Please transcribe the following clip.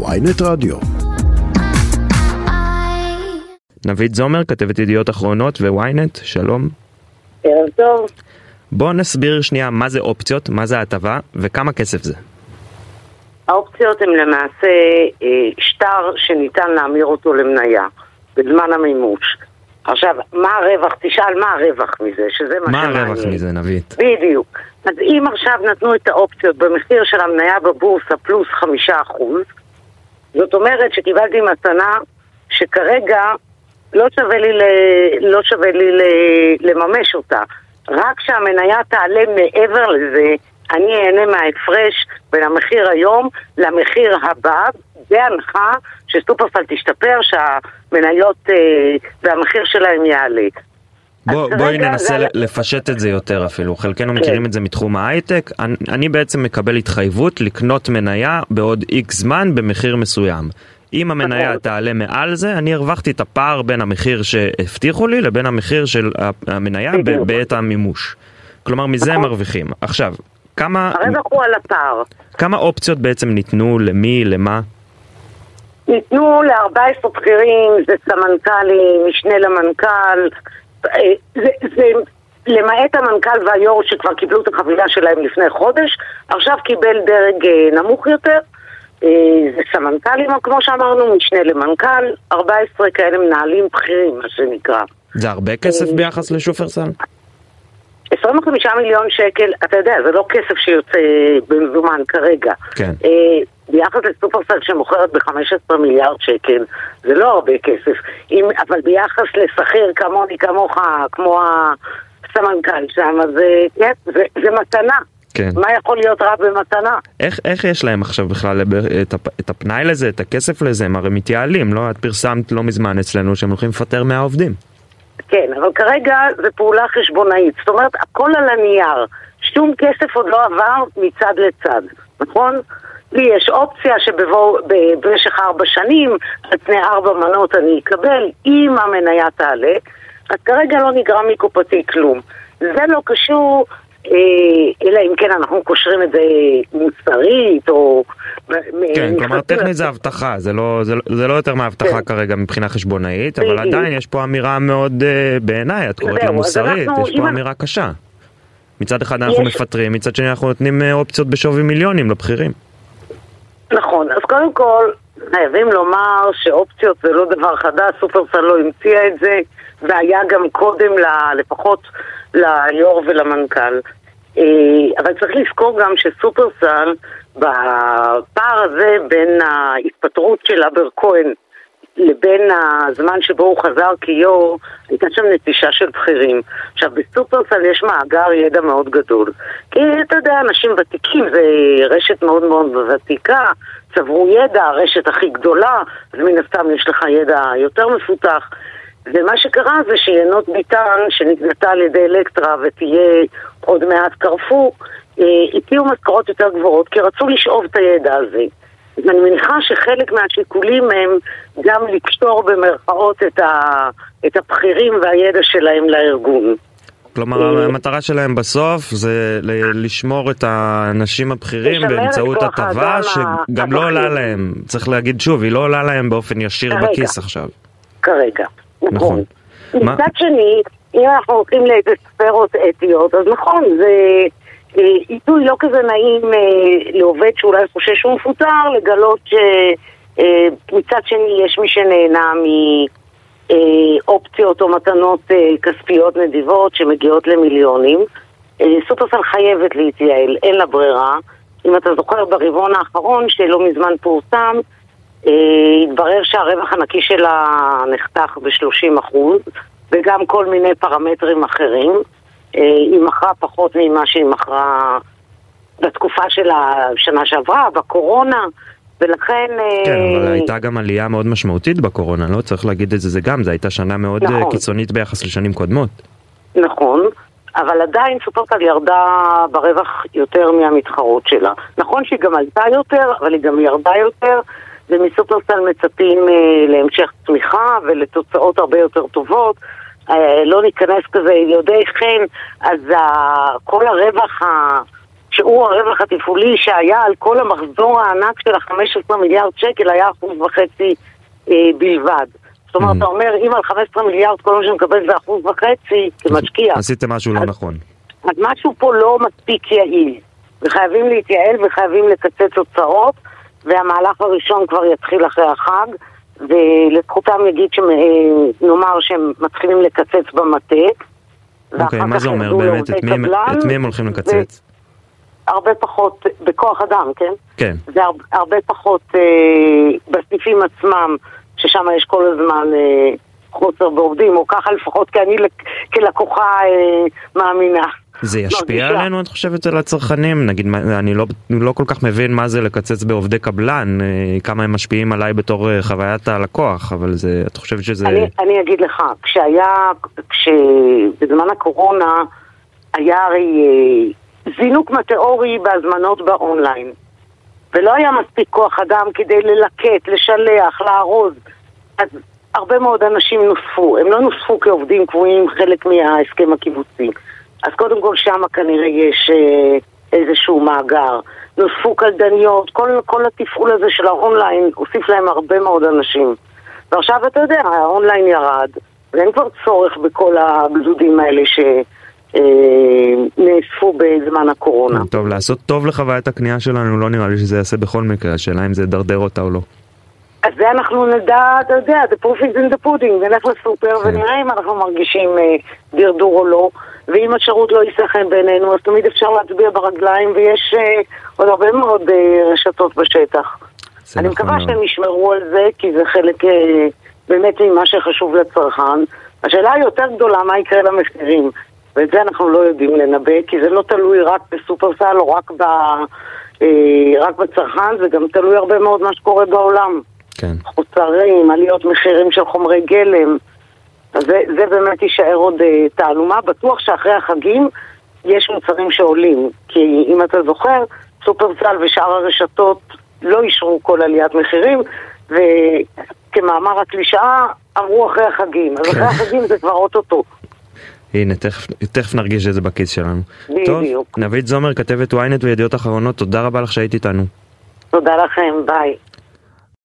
ויינט רדיו. נבית זומר, כתבת ידיעות אחרונות וויינט, שלום. ערב טוב. בוא נסביר שנייה מה זה אופציות, מה זה הטבה וכמה כסף זה. האופציות הן למעשה אה, שטר שניתן להמיר אותו למניה בזמן המימוש. עכשיו, מה הרווח? תשאל מה הרווח מזה, שזה מה מה שמעניין. הרווח מזה, נבית? בדיוק. אז אם עכשיו נתנו את האופציות במחיר של המניה בבורסה פלוס חמישה אחוז, זאת אומרת שקיבלתי מתנה שכרגע לא שווה לי, ל... לא שווה לי ל... לממש אותה. רק כשהמניה תעלה מעבר לזה, אני אהנה מההפרש בין המחיר היום למחיר הבא, בהנחה שסופרפל תשתפר, שהמניות אה, והמחיר שלהם יעלה. בוא, בואי ננסה זה- לפשט את זה יותר אפילו, חלקנו כן. מכירים את זה מתחום ההייטק, אני, אני בעצם מקבל התחייבות לקנות מניה בעוד איקס זמן במחיר מסוים. אם המניה נכון. תעלה מעל זה, אני הרווחתי את הפער בין המחיר שהבטיחו לי לבין המחיר של המניה. בעת המימוש. כלומר, מזה הם נכון. מרוויחים. עכשיו, כמה, הרווח הוא על הפער. כמה אופציות בעצם ניתנו, למי, למה? ניתנו ל-14 בכירים, זה סמנכ"לים, משנה למנכ"ל, זה, זה למעט המנכ"ל והיו"ר שכבר קיבלו את החבילה שלהם לפני חודש, עכשיו קיבל דרג אה, נמוך יותר, אה, זה סמנכ"לים, כמו שאמרנו, משנה למנכ"ל, 14 כאלה מנהלים בכירים, מה שנקרא. זה הרבה כסף אה, ביחס לשופרסל? 25 מיליון שקל, אתה יודע, זה לא כסף שיוצא במזומן כרגע. כן. אה, ביחס לסופרסל שמוכרת ב-15 מיליארד שקל, זה לא הרבה כסף. אם, אבל ביחס לשכיר כמוני, כמוך, כמו הסמנכ"ל שם, אז אה, כן, זה, זה מתנה. כן. מה יכול להיות רע במתנה? איך, איך יש להם עכשיו בכלל את, הפ, את הפנאי לזה, את הכסף לזה? הם הרי מתייעלים, לא? את פרסמת לא מזמן אצלנו שהם הולכים לפטר 100 עובדים. כן, אבל כרגע זה פעולה חשבונאית. זאת אומרת, הכל על הנייר. שום כסף עוד לא עבר מצד לצד, נכון? לי יש אופציה שבמשך ארבע שנים, על פני ארבע מנות אני אקבל, אם המניה תעלה, אז כרגע לא נגרע מקופתי כלום. זה לא קשור, אלא אם כן אנחנו קושרים את זה מוסרית, או... כן, כלומר טכנית זה הבטחה, זה לא, זה, לא- זה לא יותר מהבטחה כן. כרגע מבחינה חשבונאית, אבל. עדיין יש פה אמירה מאוד, אה, בעיניי, את קוראת לה מוסרית, יש פה אמירה קשה. מצד אחד אנחנו מפטרים, מצד שני אנחנו נותנים אה, אופציות בשווי מיליונים לבכירים. נכון, אז קודם כל חייבים לומר שאופציות זה לא דבר חדש, סופרסל לא המציאה את זה, והיה גם קודם ל, לפחות ליו"ר ולמנכ"ל. אה, אבל צריך לזכור גם שסופרסל, בפער הזה בין ההתפטרות של אבר כהן לבין הזמן שבו הוא חזר כיו"ר, הייתה שם נטישה של בכירים. עכשיו, בסופרסל יש מאגר ידע מאוד גדול. כי אתה יודע, אנשים ותיקים, זה רשת מאוד מאוד ותיקה, צברו ידע, הרשת הכי גדולה, אז מן הסתם יש לך ידע יותר מפותח. ומה שקרה זה שינות ביטן, שנקנתה על ידי אלקטרה ותהיה עוד מעט קרפור, אה, הציעו משכורות יותר גבוהות, כי רצו לשאוב את הידע הזה. אני מניחה שחלק מהשיקולים הם גם לקשור במרכאות את, ה, את הבכירים והידע שלהם לארגון. כלומר, אה, המטרה שלהם בסוף זה לשמור את האנשים הבכירים באמצעות הטבה שגם לא עולה. להם, צריך להגיד שוב, היא לא עולה להם באופן ישיר. בכיס עכשיו. כרגע. נכון. נכון. מצד שני, אם אנחנו הולכים לאיזה ספרות אתיות, אז נכון, זה אה, עיתוי לא כזה נעים אה, לעובד שאולי חושש שהוא מפוטר, לגלות שמצד שני יש מי שנהנה מאופציות או מתנות אה, כספיות נדיבות שמגיעות למיליונים. אה, סופרסל חייבת להתייעל, אין לה ברירה. אם אתה זוכר ברבעון האחרון שלא מזמן פורסם, אה, התברר שהרווח הנקי שלה נחתך ב-30% וגם כל מיני פרמטרים אחרים. אה, היא מכרה פחות ממה שהיא מכרה בתקופה של השנה שעברה, בקורונה, ולכן... אה, כן, אבל הייתה גם עלייה מאוד משמעותית בקורונה, לא צריך להגיד את זה, זה גם, זו הייתה שנה מאוד נכון. אה, קיצונית ביחס לשנים קודמות. נכון, אבל עדיין סופרסל ירדה ברווח יותר מהמתחרות שלה. נכון שהיא גם עלתה יותר, אבל היא גם ירדה יותר, ומסופרסל מצפים אה, להמשך צמיחה ולתוצאות הרבה יותר טובות. אה, לא ניכנס כזה, יודעי חן, אז כל הרווח ה... שיעור הרווח התפעולי שהיה על כל המחזור הענק של ה-15 מיליארד שקל היה אחוז וחצי אה, בלבד. זאת אומרת, Mhm. אתה אומר, אם על 15 מיליארד כל מה שמקבל זה אחוז וחצי, כמשקיע, עשיתם משהו לא נכון. אז משהו פה לא מספיק יעיל. וחייבים להתייעל וחייבים לקצץ הוצאות, והמהלך הראשון כבר יתחיל אחרי החג, ולזכותם יגיד שנאמר שהם מתחילים לקצץ במטה. אוקיי, מה זה אומר באמת? את מי קבלן, את מי הם הולכים לקצץ? הרבה פחות בכוח אדם, כן? כן. זה הרבה, הרבה פחות אה, בסניפים עצמם, ששם יש כל הזמן אה, חוסר בעובדים, או ככה לפחות כי אני לק- כלקוחה אה, מאמינה. זה ישפיע מרגישה. עלינו, את חושבת, על הצרכנים? נגיד, אני לא, לא כל כך מבין מה זה לקצץ בעובדי קבלן, אה, כמה הם משפיעים עליי בתור אה, חוויית הלקוח, אבל זה, את חושבת שזה... אני, אני אגיד לך, כשהיה, כשבזמן הקורונה היה הרי אה, זינוק מטאורי בהזמנות באונליין, ולא היה מספיק כוח אדם כדי ללקט, לשלח, לארוז, אז הרבה מאוד אנשים נוספו, הם לא נוספו כעובדים קבועים חלק מההסכם הקיבוצי. אז קודם כל שמה כנראה יש אה, איזשהו מאגר. נוספו קלדניות, כל, כל התפעול הזה של האונליין הוסיף להם הרבה מאוד אנשים. ועכשיו אתה יודע, האונליין ירד, ואין כבר צורך בכל הגדודים האלה שנאספו בזמן הקורונה. טוב, לעשות טוב לחוויית הקנייה שלנו, לא נראה לי שזה יעשה בכל מקרה, השאלה אם זה ידרדר אותה או לא. אז זה אנחנו נדע, אתה יודע, the proof is in the pudding, נלך לסופר כן. ונראה אם אנחנו מרגישים אה, דרדור או לא, ואם השירות לא יישא חן בעינינו, אז תמיד אפשר להצביע ברגליים, ויש אה, עוד הרבה מאוד אה, רשתות בשטח. אני נכון מקווה. שהם ישמרו על זה, כי זה חלק אה, באמת ממה שחשוב לצרכן. השאלה היותר גדולה, מה יקרה למחירים? ואת זה אנחנו לא יודעים לנבא, כי זה לא תלוי רק בסופרסל או רק, ב, אה, רק בצרכן, זה גם תלוי הרבה מאוד מה שקורה בעולם. כן. חוצרים, עליות מחירים של חומרי גלם. אז זה, זה באמת יישאר עוד אה, תעלומה. בטוח שאחרי החגים יש מוצרים שעולים. כי אם אתה זוכר, סופרסל ושאר הרשתות לא אישרו כל עליית מחירים, וכמאמר הקלישאה, אמרו אחרי החגים. אז אחרי החגים זה כבר אוטוטו. הנה, תכף, תכף נרגיש את זה בכיס שלנו. בדיוק. טוב, נבית זומר, כתבת ynet וידיעות אחרונות, תודה רבה לך שהיית איתנו. תודה לכם, ביי.